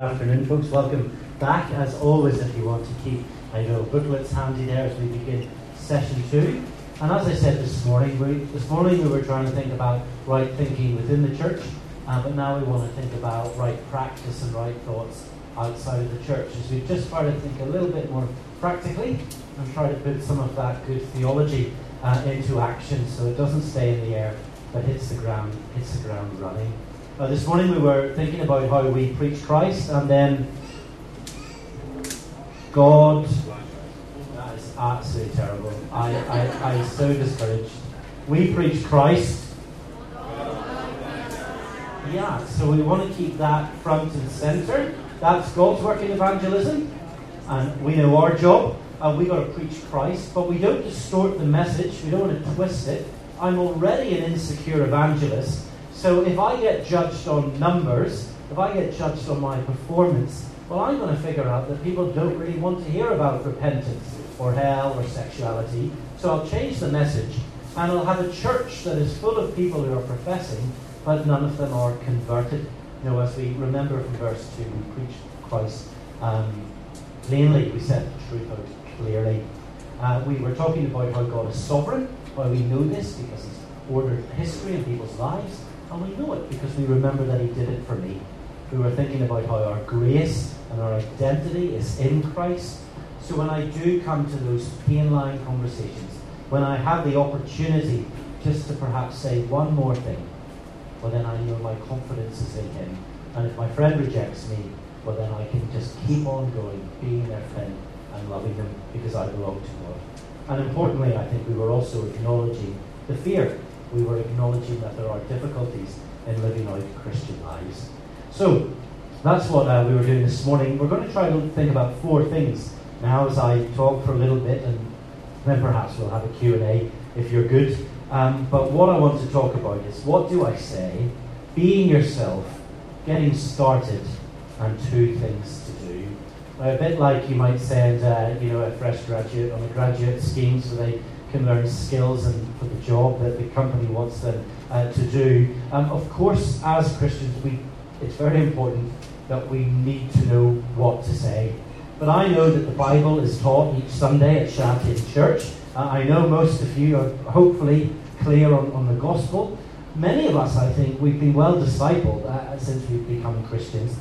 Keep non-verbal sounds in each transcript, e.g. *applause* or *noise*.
Afternoon, folks. Welcome back. As always, if you want to keep I know booklets handy there as we begin session two. And as I said this morning, we, this morning we were trying to think about right thinking within the church, uh, but now we want to think about right practice and right thoughts outside of the church. As we just try to think a little bit more practically and try to put some of that good theology uh, into action, so it doesn't stay in the air but hits the ground, hits the ground running. Uh, this morning we were thinking about how we preach Christ and then God. That is absolutely terrible. I, I, I'm so discouraged. We preach Christ. Yeah, so we want to keep that front and centre. That's God's work in evangelism, and we know our job. And we got to preach Christ, but we don't distort the message. We don't want to twist it. I'm already an insecure evangelist, so if I get judged on numbers, if I get judged on my performance, well, I'm going to figure out that people don't really want to hear about repentance or hell or sexuality. So I'll change the message and I'll have a church that is full of people who are professing, but none of them are converted. You know, as we remember from verse 2, we preach Christ um, plainly, we set the truth out clearly. Uh, we were talking about how God is sovereign, why we know this because He's ordered history in people's lives. And we know it because we remember that He did it for me. We were thinking about how our grace and our identity is in Christ. So when I do come to those pain line conversations, when I have the opportunity just to perhaps say one more thing, well, then I know my confidence is in Him. And if my friend rejects me, well, then I can just keep on going, being their friend and loving them because I belong to God. And importantly, I think we were also acknowledging the fear we were acknowledging that there are difficulties in living out Christian lives. So, that's what uh, we were doing this morning. We're going to try to think about four things now as I talk for a little bit, and then perhaps we'll have a Q&A if you're good. Um, but what I want to talk about is what do I say, being yourself, getting started, and two things to do. A bit like you might send, uh, you know, a fresh graduate on a graduate scheme so they can learn skills and for the job that the company wants them uh, to do. Um, of course, as Christians, we, it's very important that we need to know what to say. But I know that the Bible is taught each Sunday at Shanty Church. Uh, I know most of you are hopefully clear on, on the gospel. Many of us, I think, we've been well discipled uh, since we've become Christians.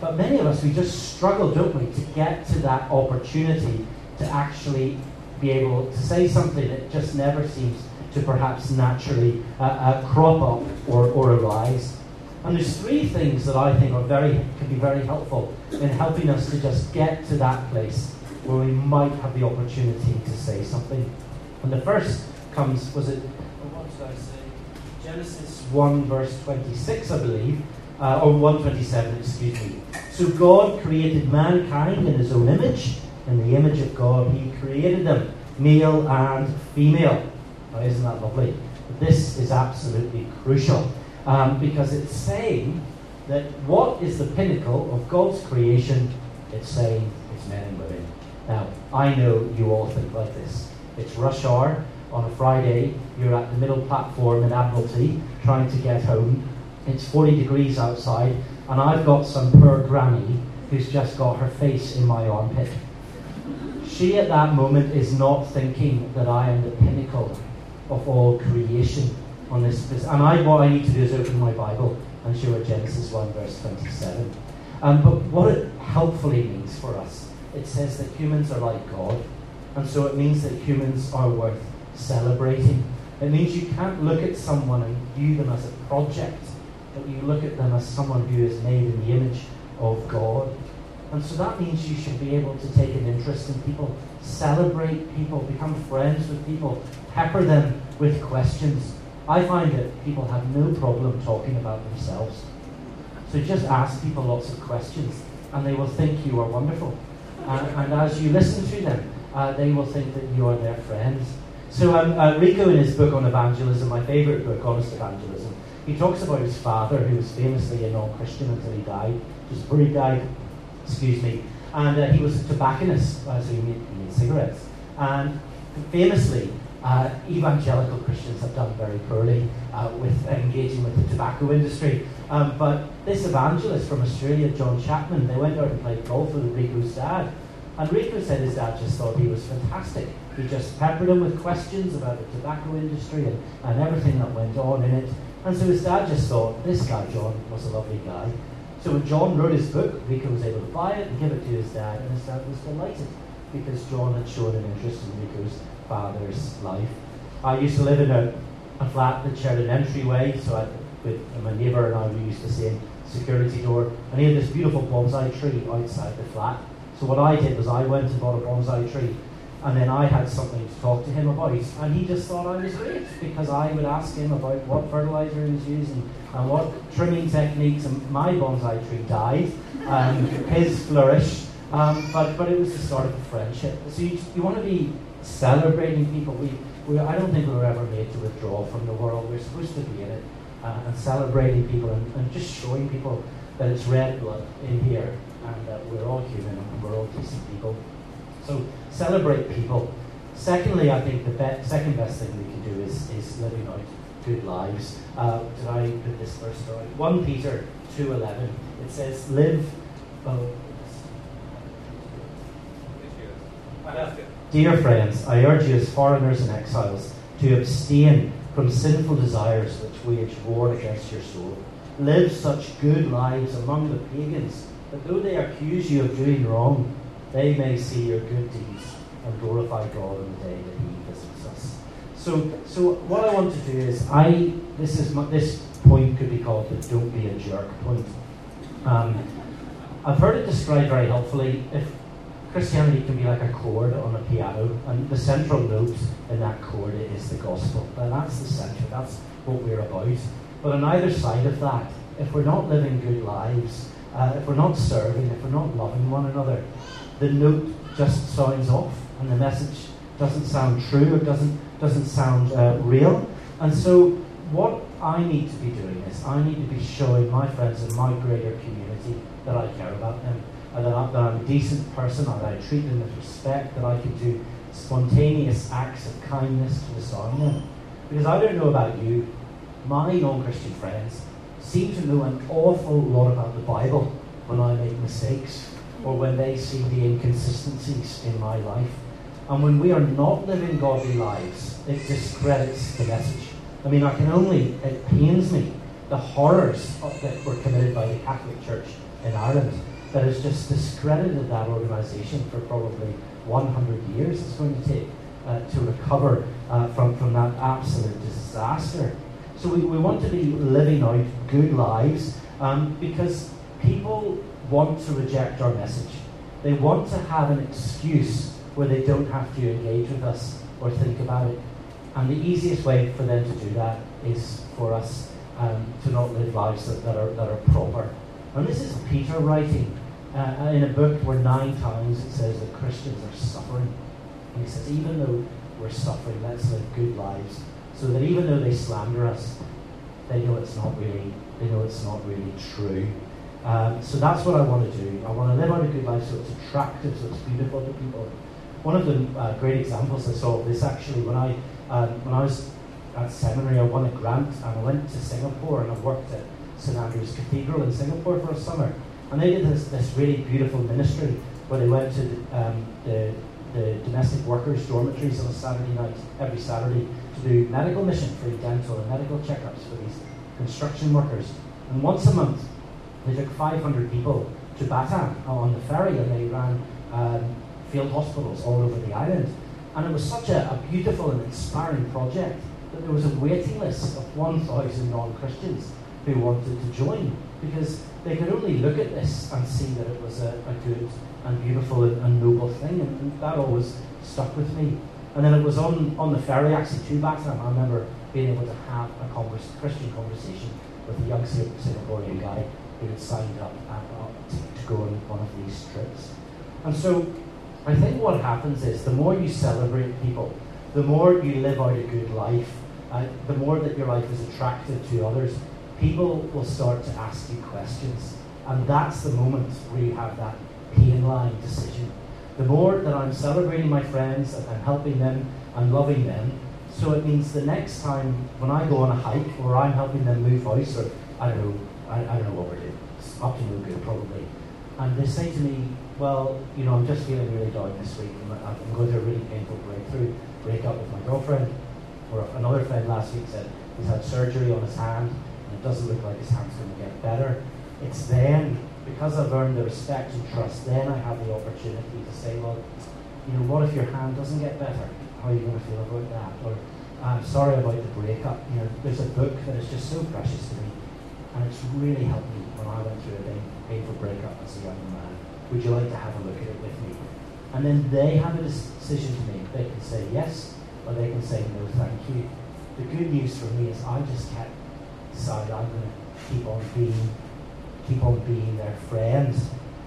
But many of us, we just struggle, don't we, to get to that opportunity to actually be able to say something that just never seems to perhaps naturally uh, uh, crop up or, or arise. And there's three things that I think are very can be very helpful in helping us to just get to that place where we might have the opportunity to say something. And the first comes was it what did I say? Genesis 1 verse 26, I believe, uh, or 127, excuse me. So God created mankind in his own image in the image of God, He created them, male and female. Now, isn't that lovely? This is absolutely crucial um, because it's saying that what is the pinnacle of God's creation? It's saying it's men and women. Now, I know you all think like this. It's rush hour on a Friday, you're at the middle platform in Admiralty trying to get home. It's 40 degrees outside, and I've got some poor granny who's just got her face in my armpit she at that moment is not thinking that I am the pinnacle of all creation on this. this and I, what I need to do is open my Bible and show her Genesis 1, verse 27. Um, but what it helpfully means for us, it says that humans are like God, and so it means that humans are worth celebrating. It means you can't look at someone and view them as a project, but you look at them as someone who is made in the image of God. And so that means you should be able to take an interest in people, celebrate people, become friends with people, pepper them with questions. I find that people have no problem talking about themselves. So just ask people lots of questions, and they will think you are wonderful. And, and as you listen to them, uh, they will think that you are their friends. So um, uh, Rico, in his book on evangelism, my favourite book, Honest Evangelism, he talks about his father, who was famously a non-Christian until he died. Just before he died, excuse me, and uh, he was a tobacconist, uh, so he made, he made, cigarettes. And famously, uh, evangelical Christians have done very poorly uh, with engaging with the tobacco industry. Um, but this evangelist from Australia, John Chapman, they went out and played golf with Rico's dad. And Rico said his dad just thought he was fantastic. He just peppered him with questions about the tobacco industry and, and everything that went on in it. And so his dad just thought, this guy, John, was a lovely guy. So when John wrote his book, Rico was able to buy it and give it to his dad, and his dad was delighted because John had shown an interest in Rico's father's life. I used to live in a, a flat that shared an entryway, so I, with my neighbour and I, we used the same security door, and he had this beautiful bonsai tree outside the flat. So what I did was I went and bought a bonsai tree and then I had something to talk to him about. And he just thought I was great because I would ask him about what fertilizer he was using and what trimming techniques. And my bonsai tree died, um, *laughs* his flourished. Um, but, but it was the start of a friendship. So you, you want to be celebrating people. We, we, I don't think we were ever made to withdraw from the world. We're supposed to be in it uh, and celebrating people and, and just showing people that it's red blood in here and that we're all human and we're all decent people. So celebrate people. Secondly, I think the be- second best thing we can do is, is living out good lives. Uh, did I put this first right? 1 Peter 2.11. It says, live... Dear friends, I urge you as foreigners and exiles to abstain from sinful desires which wage war against your soul. Live such good lives among the pagans that though they accuse you of doing wrong, they may see your good deeds and glorify God on the day that He visits us. So, so what I want to do is, I this is my, this point could be called the "don't be a jerk" point. Um, I've heard it described very helpfully. If Christianity can be like a chord on a piano, and the central note in that chord is the gospel. And that's the center. That's what we're about. But on either side of that, if we're not living good lives, uh, if we're not serving, if we're not loving one another, the note just sounds off and the message doesn't sound true, it doesn't, doesn't sound uh, real. And so, what I need to be doing is I need to be showing my friends in my greater community that I care about them, and that, I, I'm a decent person, that I treat them with respect, that I can do spontaneous acts of kindness to disarm them. Because I don't know about you, my non Christian friends seem to know an awful lot about the Bible when I make mistakes or when they see the inconsistencies in my life. And when we are not living godly lives, it discredits the message. I mean, I can only, it pains me, the horrors that were committed by the Catholic Church in Ireland that has just discredited that organisation for probably 100 years. It's going to take uh, to recover uh, from, from that absolute disaster. So we, we want to be living out good lives um, because people want to reject our message. They want to have an excuse where they don't have to engage with us or think about it. And the easiest way for them to do that is for us um, to not live lives that, that, are, that are proper. And this is Peter writing uh, in a book where nine times it says that Christians are suffering. And he says, even though we're suffering, let's live good lives. So that even though they slander us, they know it's not really, they know it's not really true. Um, so that's what I want to do. I want to live out a good life so it's attractive, so it's beautiful to people. One of the uh, great examples I saw of this actually when I um, when I was at seminary, I won a grant and I went to Singapore and I worked at St Andrew's Cathedral in Singapore for a summer. And they did this, this really beautiful ministry where they went to um, the, the domestic workers' dormitories on a Saturday night, every Saturday, to do medical mission, free dental and medical checkups for these construction workers. And once a month, they took 500 people to Batam on the ferry and they ran um, field hospitals all over the island. And it was such a, a, beautiful and inspiring project that there was a waiting list of 1,000 non Christians who wanted to join because they could only look at this and see that it was a, a good and beautiful and, and noble thing. And, that always stuck with me. And then it was on, on the ferry actually to Batam. I remember being able to have a converse, Christian conversation with a young Singaporean guy who had signed up to, to go on one of these trips. And so I think what happens is the more you celebrate people, the more you live out a good life, uh, the more that your life is attractive to others, people will start to ask you questions. And that's the moment where you have that pain line decision. The more that I'm celebrating my friends and I'm helping them and loving them, so it means the next time when I go on a hike or I'm helping them move house or I don't know, I, I don't know what we're doing. It's up to no good, probably. And they say to me, well, you know, I'm just feeling really down this week. I'm going through a really painful breakthrough, breakup with my girlfriend. Or another friend last week said he's had surgery on his hand and it doesn't look like his hand's going to get better. It's then, because I've earned the respect and trust, then I have the opportunity to say, well, you know, what if your hand doesn't get better? How are you going to feel about that? Or, I'm sorry about the breakup. You know, there's a book that is just so precious to me, and it's really helped me when I went through a painful breakup as a young man. Would you like to have a look at it with me? And then they have a decision to make. They can say yes, or they can say no, thank you. The good news for me is I just kept decided I'm going to keep on being, keep on being their friend.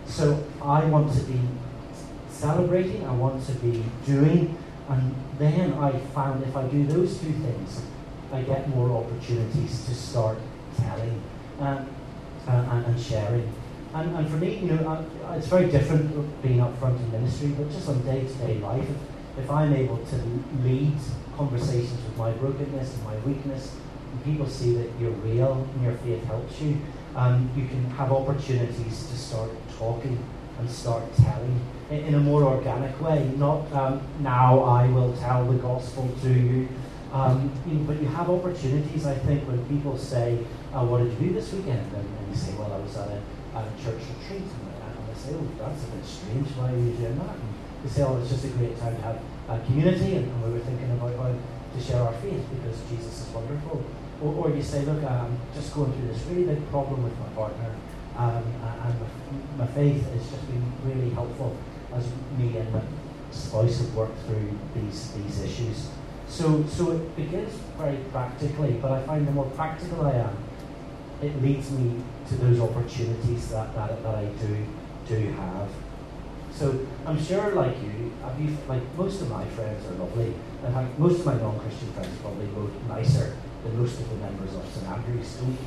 So I want to be celebrating. I want to be doing. And then I found if I do those two things, I get more opportunities to start telling um, and, and, and sharing. And, and for me, you know, it's very different being up front in ministry, but just on day to day life, if I'm able to lead conversations with my brokenness and my weakness, and people see that you're real and your faith helps you, you can have opportunities to start talking and start telling in, a more organic way. Not um, now I will tell the gospel to you, um, you know, but you have opportunities, I think, when people say, uh, What did you do this weekend? And, and you say, Well, I was at a, at a church retreat. And, and I say, Oh, that's a bit strange. Why are you doing that? And they say, oh, it's just a great time to have a community, and, and we were thinking about how to share our faith because Jesus is wonderful. Or, or you say, look, I'm just going through this really big problem with my partner, um, and my, my faith has just been really helpful as me and my spouse have worked through these these issues. So, so it begins very practically, but I find the more practical I am, it leads me to those opportunities that, that, that I do do have. So I'm sure, like you, like most of my friends are lovely. In fact, most of my non-Christian friends are probably nicer than most of the members of St Andrews. Don't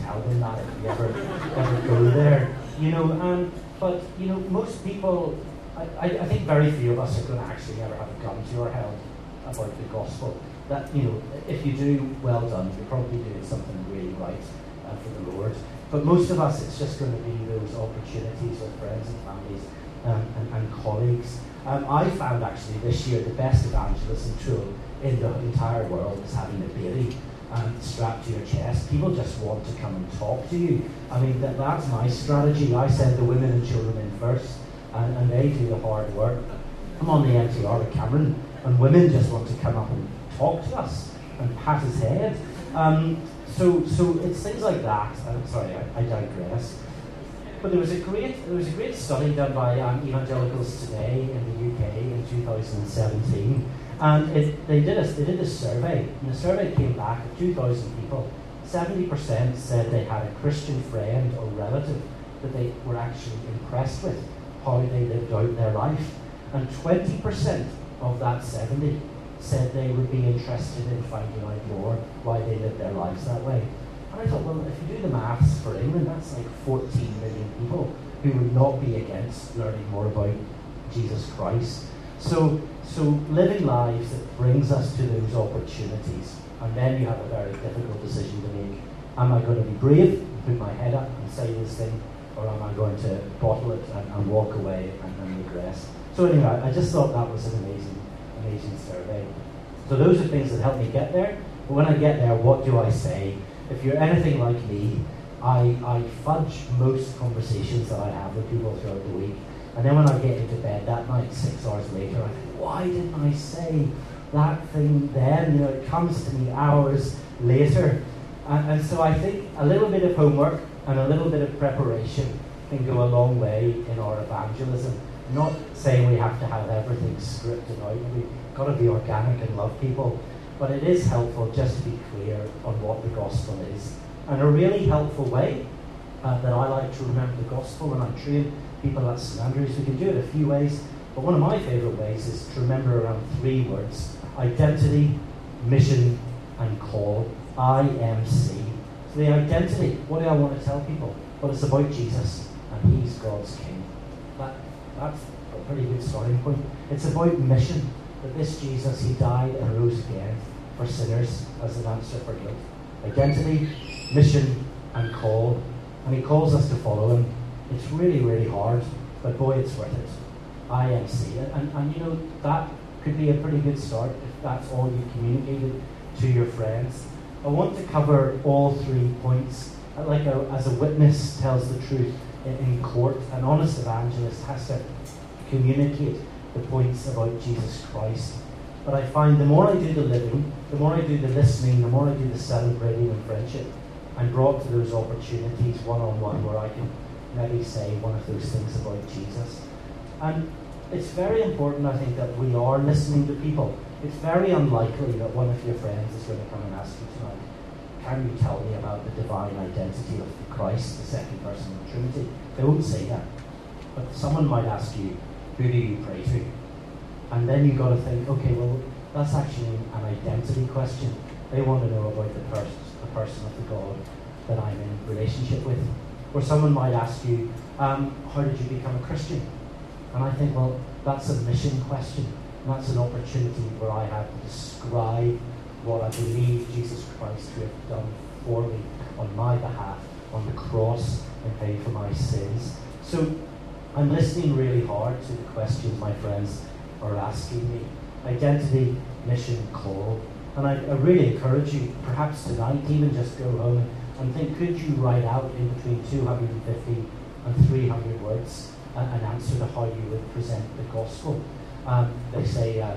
tell them that if you ever ever go there. You know, but you know, most people. I, I think very few of us are going to actually ever have a gun to our head about the gospel. That you know, if you do, well done. You're probably doing something really right uh, for the Lord. But most of us, it's just going to be those opportunities with friends and families um, and, and, colleagues. Um, I found actually this year the best evangelism tool in the entire world is having a baby um, strapped to your chest. People just want to come and talk to you. I mean, that, that's my strategy. I send the women and children in first, and, and they do the hard work. I'm on the MTR with Cameron, and women just want to come up and talk to us and pat his head. Um, so, so it's things like that. I'm sorry, I, I digress. But there was a great there was a great study done by um, Evangelicals Today in the UK in 2017, and it, they did a they did a survey, and the survey came back at 2,000 people. 70% said they had a Christian friend or relative that they were actually impressed with how they lived out their life, and 20% of that 70 said they would be interested in finding out more why they lived their lives that way. And I thought, well, if you do the maths for England, that's like 14 million people who would not be against learning more about Jesus Christ. So, so living lives that brings us to those opportunities, and then you have a very difficult decision to make. Am I going to be brave and put my head up and say this thing, or am I going to bottle it and, and walk away and, and regress? So anyway, I just thought that was an amazing, amazing survey. So those are things that helped me get there. But when I get there, what do I say? if you're anything like me, I, I fudge most conversations that I have with people throughout the week. And then when I get into bed that night, six hours later, I think, why didn't I say that thing then? You know, it comes to me hours later. And, and so I think a little bit of homework and a little bit of preparation can go a long way in our evangelism. not saying we have to have everything scripted out. We've got to be organic and love people. But it is helpful just to be clear on what the gospel is. And a really helpful way uh, that I like to remember the gospel when I train people at St Andrews, we can do it a few ways, but one of my favourite ways is to remember around three words identity, mission, and call. IMC. So the identity, what do I want to tell people? Well, it's about Jesus, and He's God's King. That, that's a pretty good starting point. It's about mission that this Jesus, he died and rose again for sinners as an answer for guilt. Identity, mission, and call. and He calls us to follow Him. It's really, really hard, but boy, it's worth it. I IMC. And, and, and you know, that could be a pretty good start if that's all you communicated to your friends. I want to cover all three points. Like a, as a witness tells the truth in, in court, an honest evangelist has to communicate the points about Jesus Christ. But I find the more I do the living, the more I do the listening, the more I do the celebrating and friendship, I'm brought to those opportunities one on one where I can maybe say one of those things about Jesus. And it's very important, I think, that we are listening to people. It's very unlikely that one of your friends is going to come and ask you tonight, can you tell me about the divine identity of Christ, the second person of the Trinity? They won't say that. But someone might ask you, who do you pray to? And then you've got to think, okay, well, that's actually an identity question. They want to know about the, person, the person of the God that I'm in relationship with. Or someone might ask you, um, how did you become a Christian? And I think, well, that's a mission question. And that's an opportunity where I have to describe what I believe Jesus Christ to have done for me on my behalf on the cross and pay for my sins. So I'm listening really hard to the questions my friends are asking me. Identity, mission, call. And I, I really encourage you, perhaps tonight, even just go home and think, could you write out in between 250 and 300 words an answer to how you would present the gospel? Um, they say uh,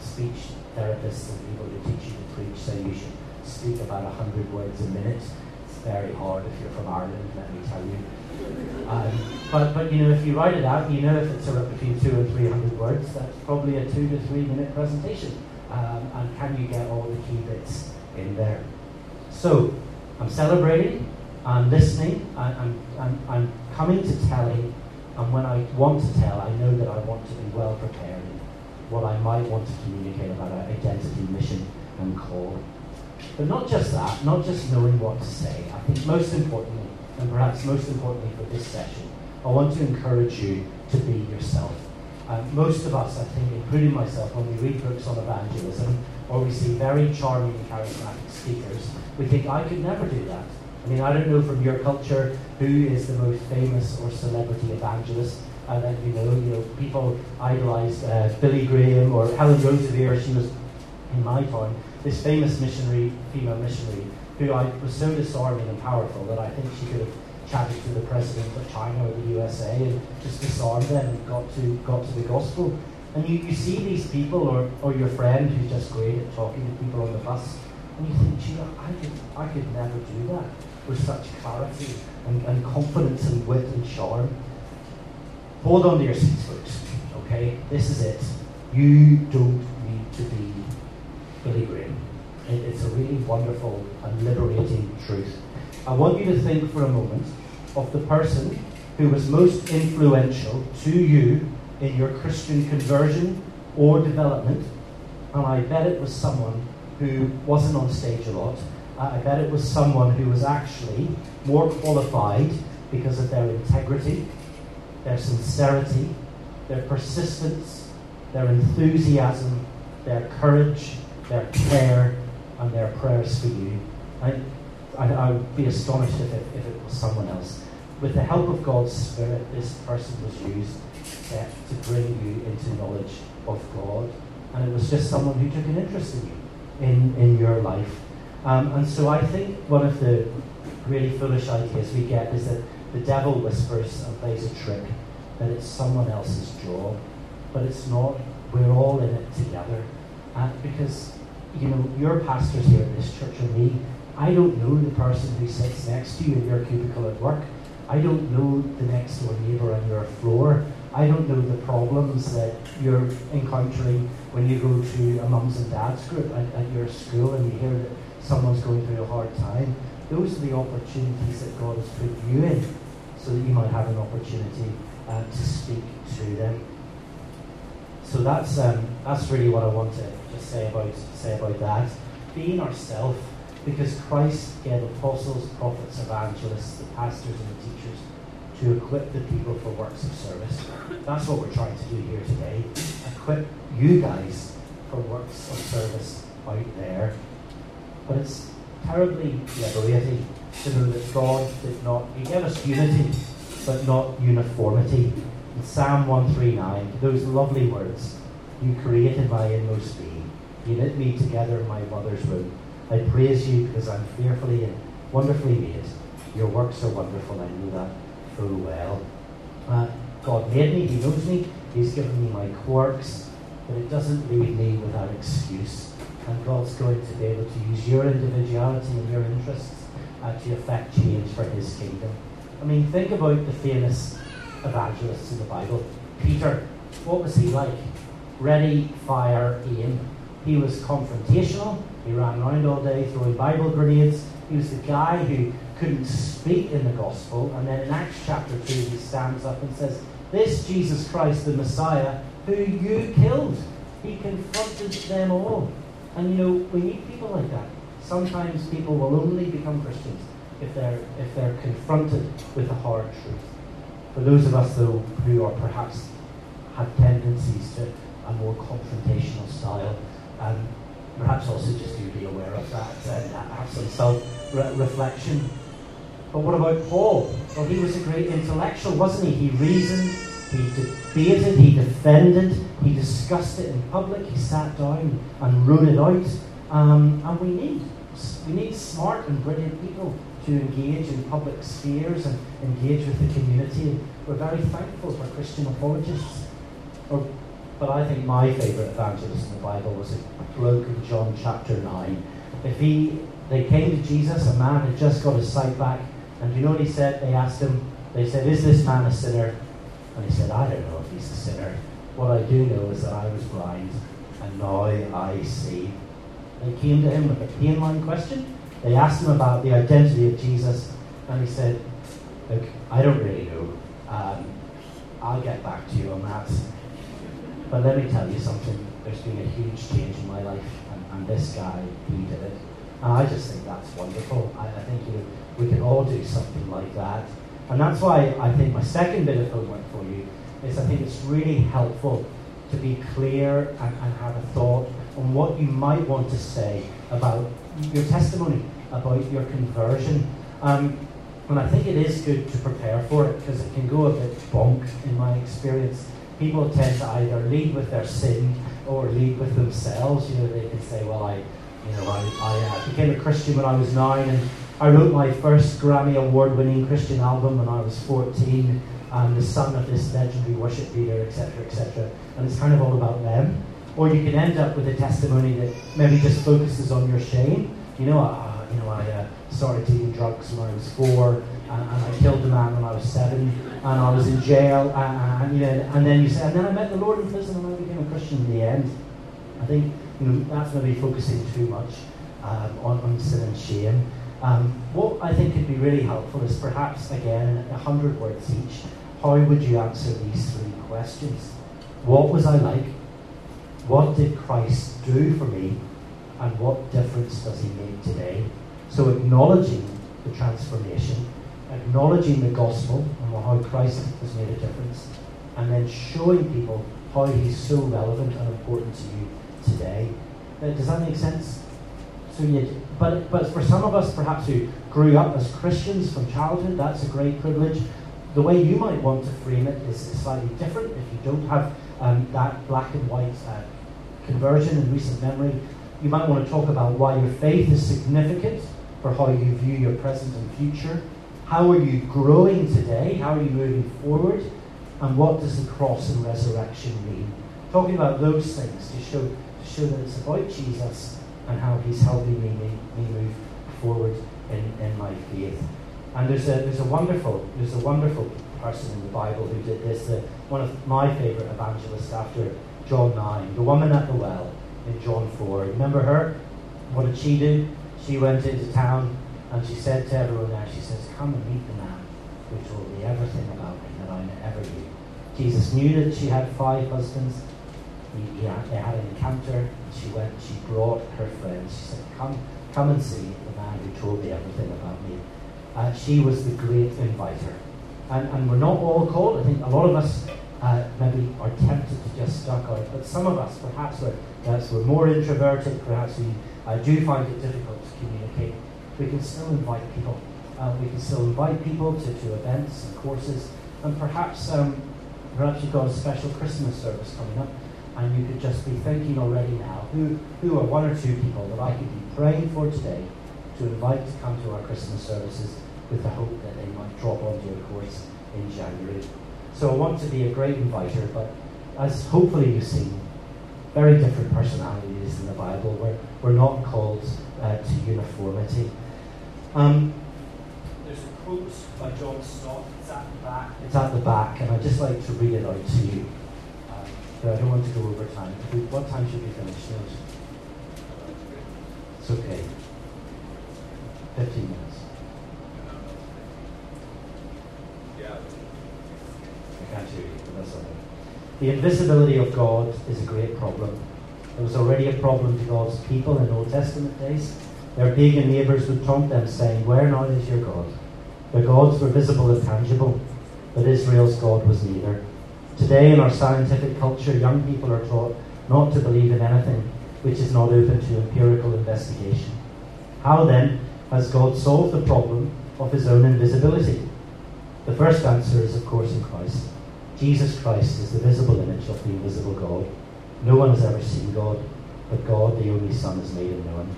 speech therapists and people who teach you to preach say you should speak about 100 words a minute. It's very hard if you're from Ireland, let me tell you. Um, but, but you know, if you write it out, you know if it's sort of between two and 300 words, that's probably a two to three minute presentation. Um, and can you get all the key bits in there? So, I'm celebrating, I'm listening, I, I'm, I'm, I'm coming to telling, and when I want to tell, I know that I want to be well prepared in what I might want to communicate about our identity, mission, and call. But not just that, not just knowing what to say. I think most importantly, and perhaps most importantly for this session, I want to encourage you to be yourself. Uh, most of us, I think, including myself, when we read books on evangelism or we see very charming and charismatic speakers, we think, I could never do that. I mean, I don't know from your culture who is the most famous or celebrity evangelist uh, that you know. You know, people idolise uh, Billy Graham or Helen Roseveare. She was in my time this famous missionary, female missionary, who I was so disarming and powerful that I think she could have chatted to the president of China or the USA and just disarmed them and got to got to the gospel. And you, you see these people or, or your friend who's just great at talking to people on the bus, and you think, gee, I could I could never do that with such clarity and, and confidence and wit and charm. Hold on to your seats, folks. Okay? This is it. You don't need to be Billy Graham. It, it's a really wonderful and liberating truth. I want you to think for a moment of the person who was most influential to you in your Christian conversion or development. And I bet it was someone who wasn't on stage a lot. I bet it was someone who was actually more qualified because of their integrity, their sincerity, their persistence, their enthusiasm, their courage, their care, and their prayers for you. I, I, I would be astonished if it, if it was someone else. With the help of God's Spirit, this person was used uh, to bring you into knowledge of God. And it was just someone who took an interest in you, in, in your life. Um, and so I think one of the really foolish ideas we get is that the devil whispers and plays a trick, that it's someone else's job. But it's not. We're all in it together. And because, you know, your pastors here at this church and me, I don't know the person who sits next to you in your cubicle at work. I don't know the next door neighbour on your floor. I don't know the problems that you're encountering when you go to a mums and dads group at, at your school and you hear that someone's going through a hard time. Those are the opportunities that God has put you in so that you might have an opportunity uh, to speak to them. So that's um, that's really what I want to just say about say about that. Being ourselves because Christ gave apostles, prophets, evangelists, the pastors, and the teachers to equip the people for works of service. That's what we're trying to do here today. Equip you guys for works of service out there. But it's terribly liberating to know that God did not, He gave us unity, but not uniformity. In Psalm 139, those lovely words, You created my inmost being. You knit me together in my mother's womb. I praise you because I'm fearfully and wonderfully made. Your works are wonderful, I know that full well. Uh, God made me, He knows me, He's given me my quirks, but it doesn't leave me without excuse. And God's going to be able to use your individuality and your interests uh, to affect change for His kingdom. I mean, think about the famous evangelists in the Bible. Peter, what was he like? Ready, fire, aim. He was confrontational. He ran around all day throwing Bible grenades. He was the guy who couldn't speak in the gospel. And then in Acts chapter 2, he stands up and says, This Jesus Christ, the Messiah, who you killed, he confronted them all. And you know, we need people like that. Sometimes people will only become Christians if they're, if they're confronted with a hard truth. For those of us, though, who are perhaps have tendencies to a more confrontational style, um, perhaps also just to be aware of that and have some self reflection. But what about Paul? Well, he was a great intellectual, wasn't he? He reasoned, he debated, he defended, he discussed it in public, he sat down and wrote it out. Um, and we need we need smart and brilliant people to engage in public spheres and engage with the community. We're very thankful for Christian apologists. Or, but I think my favourite evangelist in the Bible was a bloke in John chapter 9. If he, they came to Jesus, a man had just got his sight back, and you know what he said? They asked him, they said, Is this man a sinner? And he said, I don't know if he's a sinner. What I do know is that I was blind, and now I see. They came to him with a pain line question. They asked him about the identity of Jesus, and he said, Look, I don't really know. Um, I'll get back to you on that. But let me tell you something. There's been a huge change in my life, and, and this guy, he did it. And I just think that's wonderful. I, I think you know, we can all do something like that. And that's why I think my second bit of homework for you is I think it's really helpful to be clear and, and have a thought on what you might want to say about your testimony, about your conversion. Um, and I think it is good to prepare for it because it can go a bit bonk in my experience. People tend to either lead with their sin or lead with themselves. You know, they can say, well, I, you know, I, I uh, became a Christian when I was nine and I wrote my first Grammy Award winning Christian album when I was 14. I'm the son of this legendary worship leader, etc., etc. And it's kind of all about them. Or you can end up with a testimony that maybe just focuses on your shame. You know, uh, you know, I uh, started taking drugs when I was four, and, and, I killed a man when I was seven, and I was in jail, and, and, you know, and then you say, and then I met the Lord in prison, and I became a Christian in the end. I think you know that's maybe focusing too much um, on, on sin and shame. Um, what I think could be really helpful is perhaps, again, a hundred words each, how would you answer these three questions? What was I like? What did Christ do for me? And what difference does he make today? So acknowledging the transformation, acknowledging the gospel and how Christ has made a difference, and then showing people how he's so relevant and important to you today. Does that make sense? So but but for some of us, perhaps who grew up as Christians from childhood, that's a great privilege. The way you might want to frame it is slightly different. If you don't have um, that black and white uh, conversion in recent memory, you might want to talk about why your faith is significant for how you view your present and future. How are you growing today? How are you moving forward? And what does the cross and resurrection mean? Talking about those things to show, to show that it's about Jesus and how he's helping me, me, move forward in, in my faith. And there's a, there's a wonderful there's a wonderful person in the Bible who did this. One of my favourite evangelists after John 9, the woman at the well in John 4. Remember her? What did she do? She went into town and she said to everyone there, she says, Come and meet the man who told me everything about me that I ever knew. Jesus knew that she had five husbands. He, he had, they had an encounter. She went, she brought her friends. She said, Come, come and see the man who told me everything about me. Uh, she was the great inviter. And, and we're not all called. I think a lot of us uh, maybe are tempted to just duck out. But some of us, perhaps we're, perhaps we're more introverted, perhaps we uh, do find it difficult to communicate. We can still invite people Uh, we can still invite people to, to events and courses, and perhaps um, perhaps you've got a special Christmas service coming up, and you could just be thinking already now who who are one or two people that I could be praying for today to invite to come to our Christmas services with the hope that they might drop onto a course in January. So I want to be a great inviter, but as hopefully you've seen, very different personalities in the Bible. We're, we're not called uh, to uniformity. Um, there's a quote by John Stott. It's at the back. It's at the back, and I'd just like to read it out to you. But I don't want to go over time. What time should we finish? It's okay. 15 minutes. Yeah. I can't hear you, but that's okay. The invisibility of God is a great problem. It was already a problem to God's people in Old Testament days. Their pagan neighbours would taunt them, saying, Where now is your God? Their gods were visible and tangible, but Israel's God was neither. Today, in our scientific culture, young people are taught not to believe in anything which is not open to empirical investigation. How then has God solved the problem of his own invisibility? The first answer is, of course, in Christ. Jesus Christ is the visible image of the invisible God. No one has ever seen God, but God, the only Son, has made known.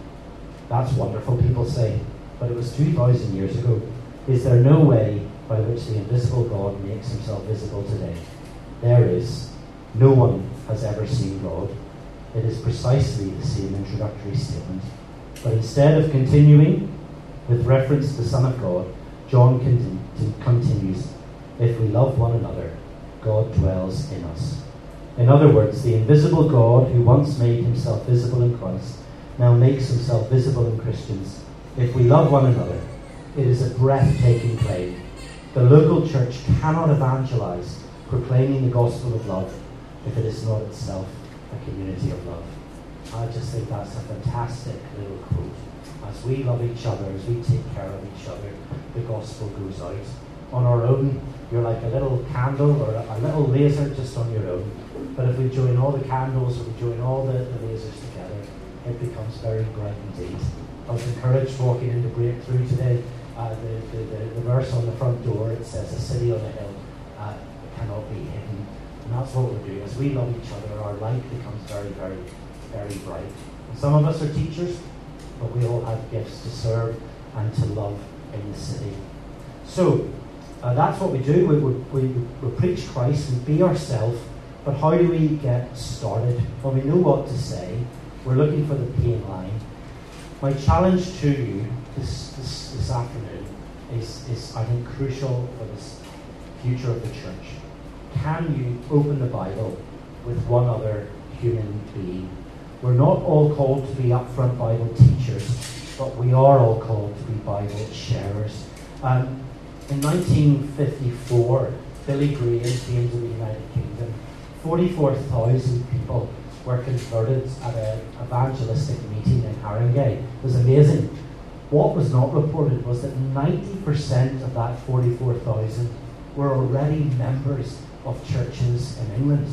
That's wonderful, people say, but it was 2,000 years ago. Is there no way by which the invisible God makes himself visible today? There is. No one has ever seen God. It is precisely the same introductory statement. But instead of continuing with reference to the Son of God, John continues, If we love one another, God dwells in us. In other words, the invisible God who once made himself visible in Christ now makes himself visible in Christians. If we love one another, it is a breathtaking claim. The local church cannot evangelize, proclaiming the gospel of love, if it is not itself a community of love. I just think that's a fantastic little quote. As we love each other, as we take care of each other, the gospel goes out. On our own, you're like a little candle or a, little laser just on your own. But if we join all the candles or we join all the, the lasers together, it becomes very bright indeed. I was encouraged walking into Breakthrough today. Uh, the, the, the, verse on the front door, it says, A city on a hill uh, cannot be hidden. And that's what we're doing. As we love each other, our light becomes very, very, very bright. And some of us are teachers, but we all have gifts to serve and to love in the city. So, uh, that's what we do. We, we, we, we preach Christ and be ourselves. But how do we get started? Well, we know what to say. We're looking for the pain line. My challenge to you this, this, this afternoon is, is, I think, crucial for this future of the church. Can you open the Bible with one other human being? We're not all called to be upfront Bible teachers, but we are all called to be Bible sharers. Um, in 1954, Billy Graham came to the United Kingdom. 44,000 people were converted at an evangelistic meeting in Haringey. It was amazing. What was not reported was that 90% of that 44,000 were already members of churches in England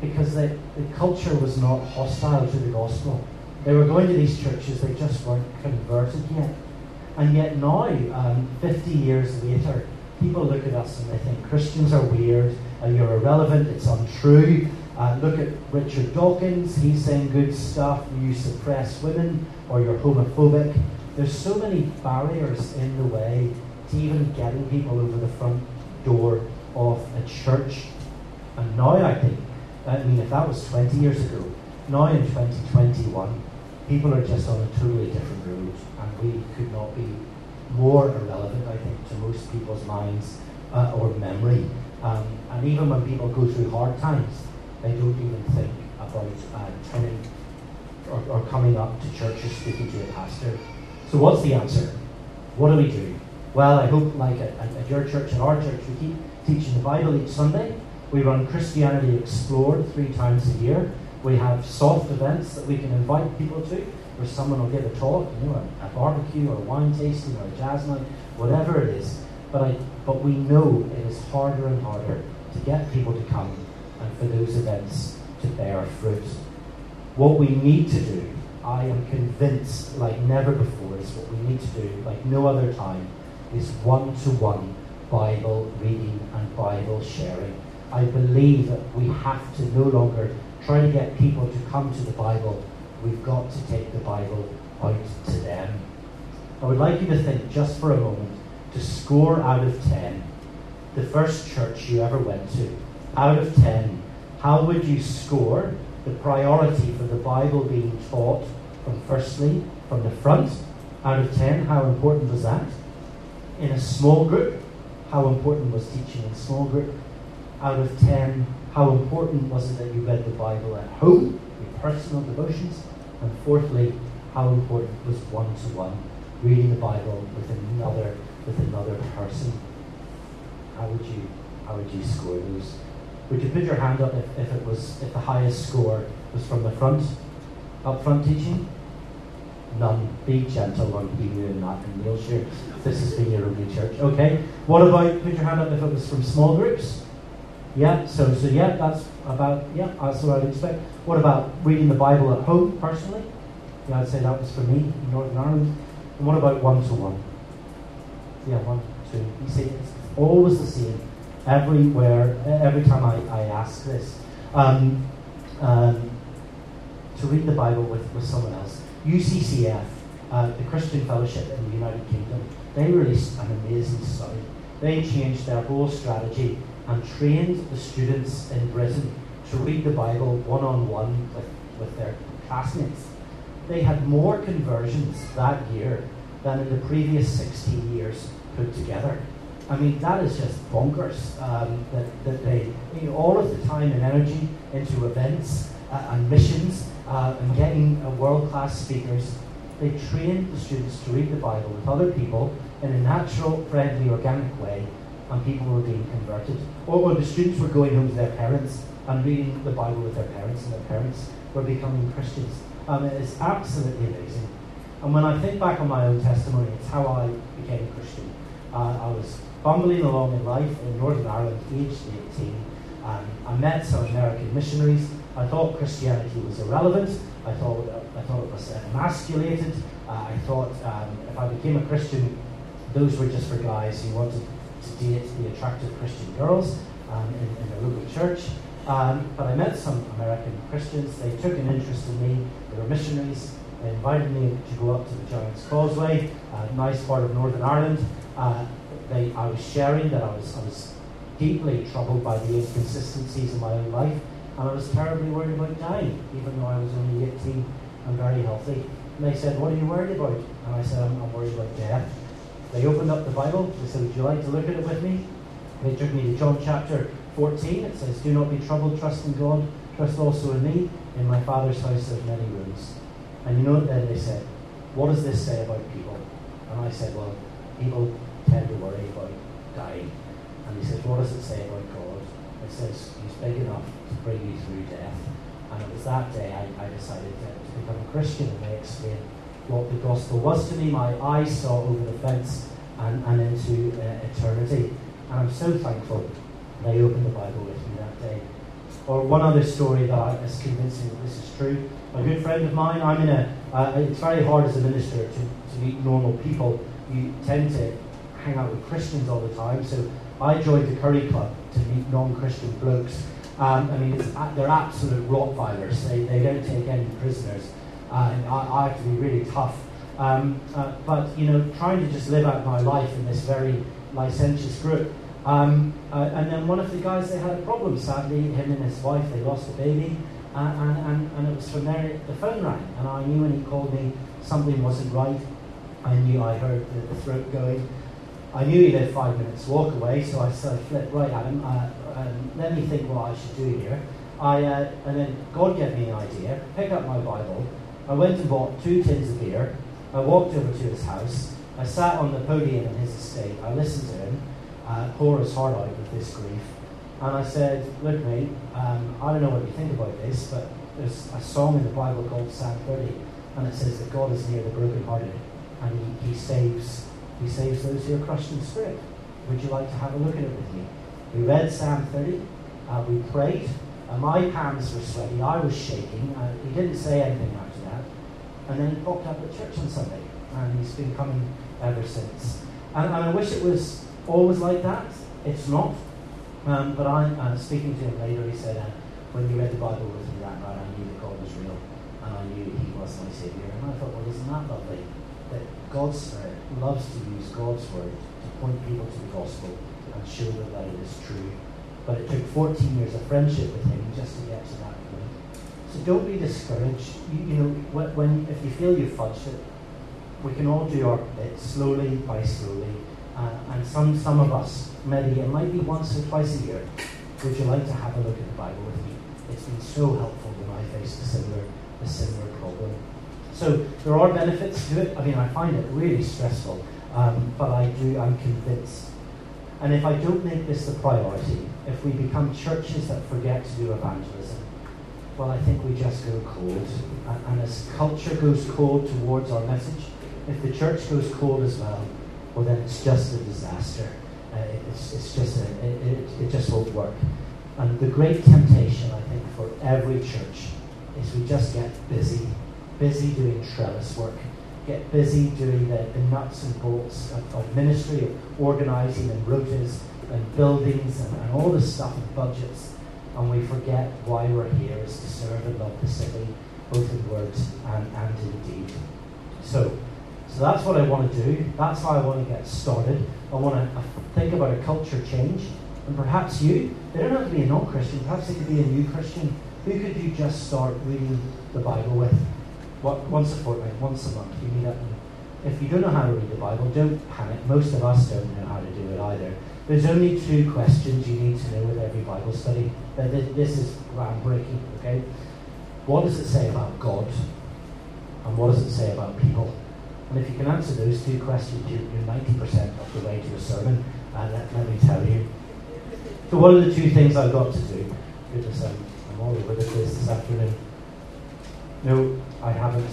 because the, the culture was not hostile to the gospel. They were going to these churches, they just weren't converted yet. And yet now, um, 50 years later, people look at us and they think Christians are weird, uh, you're irrelevant, it's untrue. Uh, look at Richard Dawkins, he's saying good stuff, you suppress women, or you're homophobic. There's so many barriers in the way to even getting people over the front door of a church. And now I think, I mean, if that was 20 years ago, now in 2021, people are just on a totally different road, and we could not be more irrelevant, I think, to most people's minds uh, or memory. Um, and even when people go through hard times, they don't even think about uh, turning or, or coming up to church or speaking to a pastor. So, what's the answer? What do we do? Well, I hope, like at, at your church and our church, we keep teaching the Bible each Sunday. We run Christianity Explored three times a year. We have soft events that we can invite people to, where someone will give a talk, you know, a, a barbecue or a wine tasting or a jazz night, whatever it is. But I, but we know it is harder and harder to get people to come and for those events to bear fruit. What we need to do, I am convinced, like never before, is what we need to do, like no other time, is one to one Bible reading and Bible sharing. I believe that we have to no longer try to get people to come to the Bible. We've got to take the Bible out to them. I would like you to think just for a moment to score out of 10 the first church you ever went to. Out of 10, how would you score the priority for the Bible being taught from firstly, from the front? Out of 10, how important was that? In a small group, how important was teaching in small group? Out of 10, how important was it that you read the Bible at home, your personal devotions? And fourthly, how important was one to one, reading the Bible with another with another person? How would you how would you score those? Would you put your hand up if, if it was if the highest score was from the front, up front teaching? None. Be gentle on Emu and Matt and Neilshire. This has been your only church. Okay. What about put your hand up if it was from small groups? Yeah, so so yeah, that's about yeah, that's what I'd expect. What about reading the Bible at home personally? Yeah, I'd say that was for me in Northern Ireland. And what about one to one? Yeah, one, two. You see, it's always the same everywhere, every time I, I ask this. Um, um, to read the Bible with, with someone else. UCCF, uh, the Christian Fellowship in the United Kingdom, they released an amazing study. They changed their whole strategy and trained the students in Britain to read the Bible one on one with, with their classmates. They had more conversions that year than in the previous 16 years put together. I mean, that is just bonkers um, that, that they, you know, all of the time and energy into events uh, and missions uh, and getting uh, world class speakers. They trained the students to read the Bible with other people in a natural, friendly, organic way, and people were being converted. Or, or the students were going home to their parents and reading the Bible with their parents, and their parents were becoming Christians. Um, it's absolutely amazing. And when I think back on my own testimony, it's how I became a Christian. Uh, I was bumbling along in life in Northern Ireland, aged 18. Um, I met some American missionaries. I thought Christianity was irrelevant. I thought, I thought it was emasculated. Uh, I thought um, if I became a Christian, those were just for guys who wanted to date the attractive Christian girls um, in, in the local church. Um, but I met some American Christians. They took an interest in me. They were missionaries. They invited me to go up to the Giant's Causeway, a nice part of Northern Ireland. Uh, they, I was sharing that I was, I was deeply troubled by the inconsistencies in my own life, and I was terribly worried about dying, even though I was only 18 and very healthy. And they said, What are you worried about? And I said, I'm, I'm worried about death. They opened up the Bible. They said, Would you like to look at it with me? And They took me to John chapter 14. It says, Do not be troubled, trust in God, trust also in me. In my Father's house there are many rooms. And you know what they said? What does this say about people? And I said, Well, people tend to worry about dying. And he says, What does it say about God? Says, He's big enough to bring you through death. And it was that day I, I decided to, to, become a Christian, and they explained what the gospel was to me. My eyes saw over the fence and, and into uh, eternity. And I'm so thankful they opened the Bible with me that day. Or one other story that is convincing that this is true. A good friend of mine, I'm in a, uh, it's very hard as a minister to, to meet normal people. You tend to hang out with Christians all the time. So I joined the Curry Club to meet non-Christian blokes. Um, I mean, they're absolute Rottweilers. They, they don't take any prisoners. Uh, and I, I, have to be really tough. Um, uh, but, you know, trying to just live out my life in this very licentious group. Um, uh, and then one of the guys, they had a problem, sadly. Him and his wife, they lost a baby. Uh, and, and, and it was from there the phone rang. And I knew when he called me something wasn't right. I knew I heard the, the throat going. I knew he lived five minutes walk away, so I, so I flipped right at him. Uh, um, let me think what I should do here. I, uh, and then God gave me an idea. Pick up my Bible. I went and bought two tins of beer. I walked over to his house. I sat on the podium in his estate. I listened to him uh, pour his heart out with this grief. And I said, Look, mate, um, I don't know what you think about this, but there's a song in the Bible called Psalm 30, and it says that God is near the brokenhearted, and he, he saves he saves those who are crushed in spirit. Would you like to have a look at it with me? We read Psalm 30. Uh, we prayed. Uh, my hands were sweaty. I was shaking. Uh, he didn't say anything after that. And then he popped up at church on Sunday. And he's been coming ever since. And, and I wish it was always like that. It's not. Um, but I, uh, speaking to him later, he said, uh, when you read the Bible with me that night, I knew that God was real and I knew He was my Saviour. And I thought, well, isn't that lovely? That God's loves to use God's Word to point people to the gospel and show them that it is true. But it took 14 years of friendship with Him just to get to that point. So don't be discouraged. You, you know, when, if you feel you've fudged it, we can all do our bit slowly by slowly. Uh, and some, some of us, maybe it might be once or twice a year, would you like to have a look at the Bible with me? It's been so helpful when I faced a similar, a similar problem. So there are benefits to it. I mean, I find it really stressful, um, but I do. I'm convinced. And if I don't make this the priority, if we become churches that forget to do evangelism, well, I think we just go cold. And, and as culture goes cold towards our message, if the church goes cold as well, well, then it's just a disaster. Uh, it's, it's just a, it, it, it just won't work. And the great temptation, I think, for every church is we just get busy, busy doing trellis work, get busy doing the, the nuts and bolts of, of ministry, of organising and rotas and buildings and, and all this stuff and budgets. And we forget why we're here is to serve and love the city, both in words and, and in deed. So, so that's what I want to do. That's how I want to get started. I want to uh, think about a culture change. And perhaps you, they don't have to be a non Christian, perhaps they could be a new Christian. Who could you just start reading the Bible with? Once a fortnight, once a month, you meet up. If you don't know how to read the Bible, don't panic. Most of us don't know how to do it either. There's only two questions you need to know with every Bible study. This is groundbreaking, okay? What does it say about God? And what does it say about people? And if you can answer those two questions, you're, 90% of the way to a sermon. And let, let, me tell you. So, what are the two things I've got to do? Goodness, I'm, I'm all over the place this afternoon. No, I haven't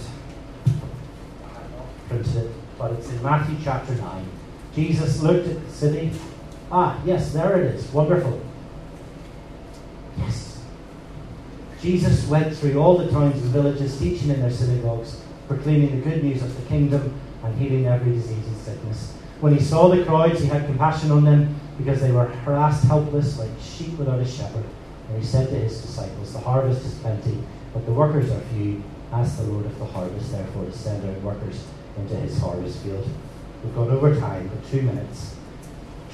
printed it, but it's in Matthew chapter 9. Jesus looked at the city. Ah, yes, there it is. Wonderful. Yes. Jesus went through all the towns and villages, teaching in their synagogues proclaiming the good news of the kingdom and healing every disease and sickness. When he saw the crowds, he had compassion on them because they were harassed, helpless, like sheep without a shepherd. And he said to his disciples, The harvest is plenty, but the workers are few. Ask the Lord of the harvest, therefore, to send out workers into his harvest field. We've gone over time for two minutes.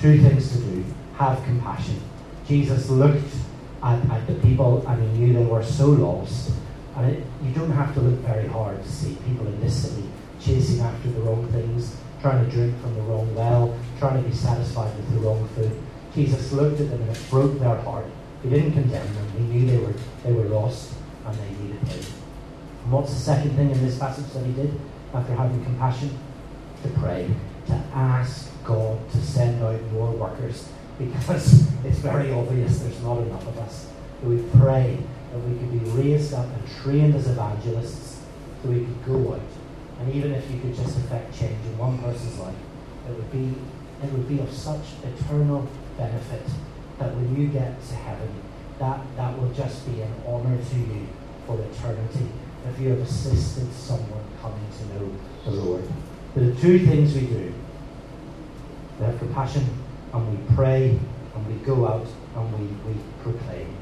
Two things to do. Have compassion. Jesus looked at, at the people and he knew they were so lost and it, you don't have to look very hard to see people in this city chasing after the wrong things, trying to drink from the wrong well, trying to be satisfied with the wrong food. Jesus looked at them and it broke their heart. He didn't condemn them. He knew they were, they were lost and they needed him. And what's the second thing in this passage that he did after having compassion? To pray, to ask God to send out more workers because *laughs* it's very obvious there's not enough of us. So we pray that we could be raised up and trained as evangelists so we could go out. And even if you could just affect change in one person's life, it would be it would be of such eternal benefit that when you get to heaven, that, that will just be an honour to you for eternity if you have assisted someone coming to know the Lord. There are two things we do. We have compassion and we pray and we go out and we, we proclaim.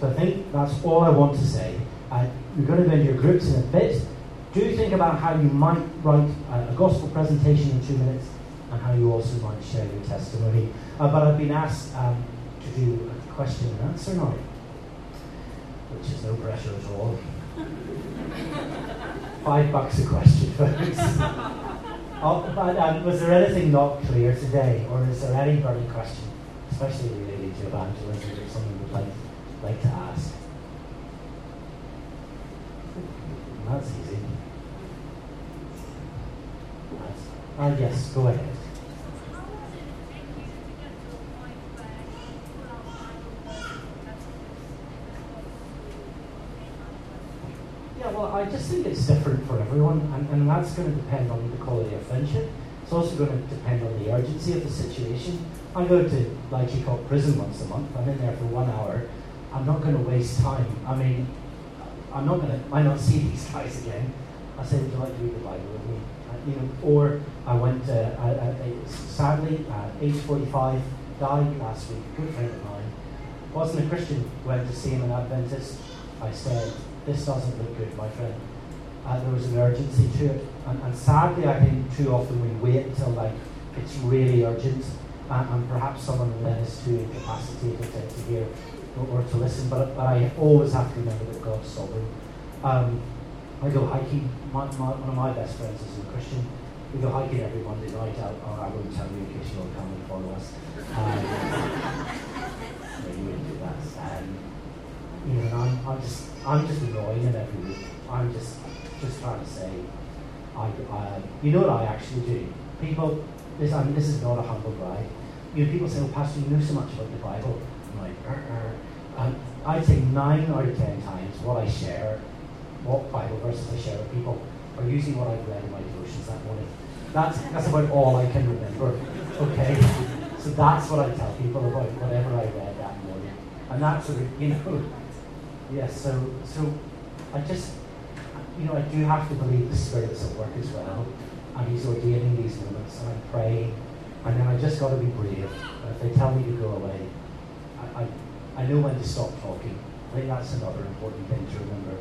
So I think that's all I want to say. Uh, you're going to go into your groups in a bit. Do think about how you might write a, a gospel presentation in two minutes and how you also might share your testimony. Uh, but I've been asked um, to do a question and answer night, which is no pressure at all. Five bucks a question, *laughs* folks. oh, but, um, was there anything not clear today, or is there any burning question, especially related to evangelism, or something you'd like like to ask? That's easy. That's, uh, yes, go ahead. Yeah, I think it's different for everyone, and, and that's going to depend on the quality of friendship. It's also going to depend on the urgency of the situation. I go to Lai Chi Kok prison once a month. I'm in there for one hour I'm not going to waste time. I mean, I'm not going to, might not see *laughs* these guys again. I say, would you like to read the Bible with me? Uh, you know, or I went, uh, I, I, sadly, at age 45, died last week, a good friend of mine. Wasn't a Christian, went to see him an Adventist. I said, this doesn't look good, my friend. Uh, there was an urgency to it. And, and, sadly, I think too often we wait until like it's really urgent, and, and perhaps someone then is too incapacitated to, to hear or, or, to listen. But, but I always have to remember that God's sovereign. Um, I go hiking. My, my, one of my best friends is a Christian. We go hiking every Monday night. I, or I won't tell you in case you'll come and follow us. Um, *laughs* you wouldn't do that. Um, you know, I'm, I'm just, I'm just annoying him every week. I'm just, just trying to say, I, I, you know what I actually do. People, this, I mean, this is not a humble brag. You know, people say, well, Pastor, you know so much about the Bible." I'm like. Um, I'd say nine out of ten times what I share what Bible verses I share with people are usually what I've read in my devotions that morning. That's, that's about all I can remember. Okay? So that's what I tell people about whatever I read that morning. And that's sort of, you know, *laughs* yes, so, so I just, you know, I do have to believe the Spirit's at work as well. And He's ordaining these moments, and I'm praying. And then I just got to be brave. If they tell me to go away, I, I, I know when to stop talking. I think that's another important thing to remember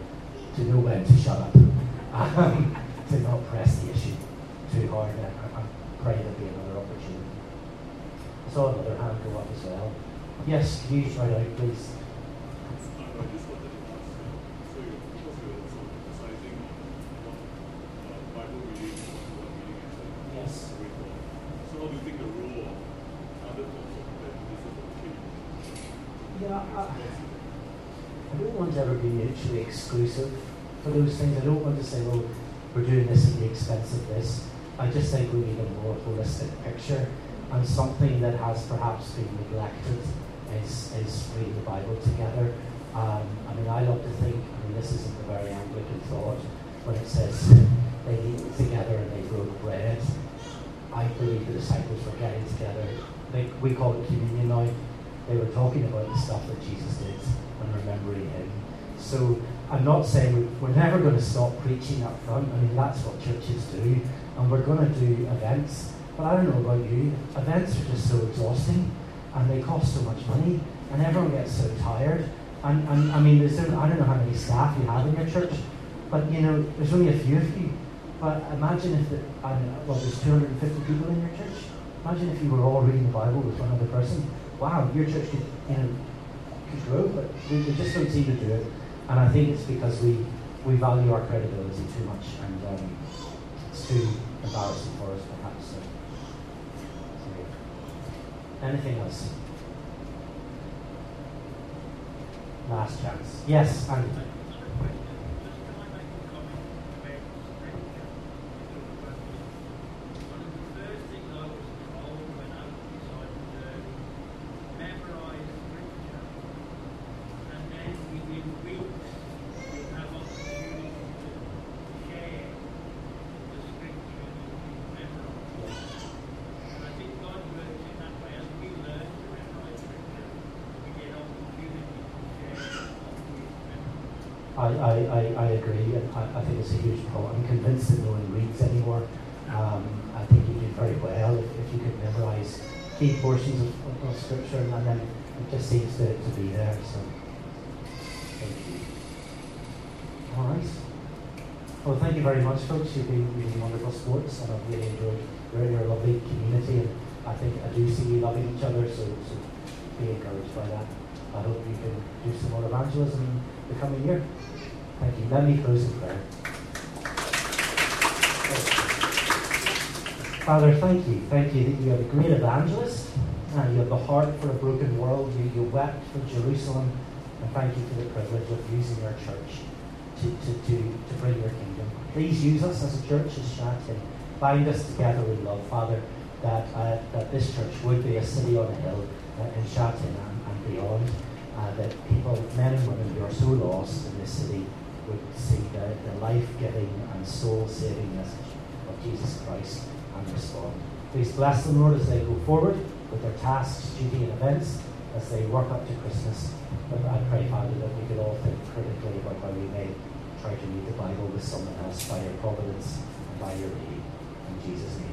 to know when to shut up, um, *laughs* to not press the issue too hard. And I, I pray there'll be another opportunity. I saw another hand go up as well. Yes, can you right out, please? Yes. So how do you think the role of other forms of evangelism will change? Yeah, I, I don't want to ever be exclusive for those things. I don't want to say, well, we're doing this at the expense of this. I just think we need a more holistic picture and something that has perhaps been neglected is, is reading the Bible together. Um, I mean, I love to think, I mean, this isn't a very Anglican thought, when it says *laughs* they eat together and they broke bread. I believe the disciples were getting together. They, we call it communion now. They were talking about the stuff that Jesus did and remembering him. So I'm not saying we're never going to stop preaching up front. I mean, that's what churches do. And we're going to do events. But I don't know about you. Events are just so exhausting. And they cost so much money. And everyone gets so tired. And, and I mean, there's, I don't know how many staff you have in your church. But, you know, there's only a few of you. But imagine if, the, I don't know, well, there's 250 people in your church. Imagine if you were all reading the Bible with one other person. Wow, your church could, you know, could grow, but we, we just don't seem to do it. And I think it's because we, we value our credibility too much and um, it's too embarrassing for us perhaps. So, anything else? Last chance. Yes, Andy. I, I, I, agree, I, I, think it's a huge problem. I'm convinced that no one reads anymore. Um, I think you do very well if, if you could memorize key portions of, of, of, Scripture, and then it just seems to, to be there. So, thank you. All right. Well, thank you very much, folks. You've been really wonderful sports, and I've really enjoyed your, your lovely community. And I think I do see you loving each other, so, so be encouraged by that. I hope you can do some more evangelism in the coming year. Thank you. Let me close in prayer. Father, thank you. Thank you that you are a great evangelist you have the heart for a broken world. You, you wept for Jerusalem. And thank you for the privilege of using your church to, to, to, to bring your kingdom. Please use us as a church, as Shatin. Bind us together with love, Father, that, uh, that this church would be a city on a hill uh, in Shatin and, and beyond. Uh, that people, men and women who are so lost in this city, see the, the life-giving and soul-saving message of Jesus Christ and respond. Please bless them, Lord, as they go forward with their tasks, duty, and events as they work up to Christmas. But I pray, Father, that we could all think critically about how we may try to read the Bible with someone else by your providence and by your aid. In Jesus' name.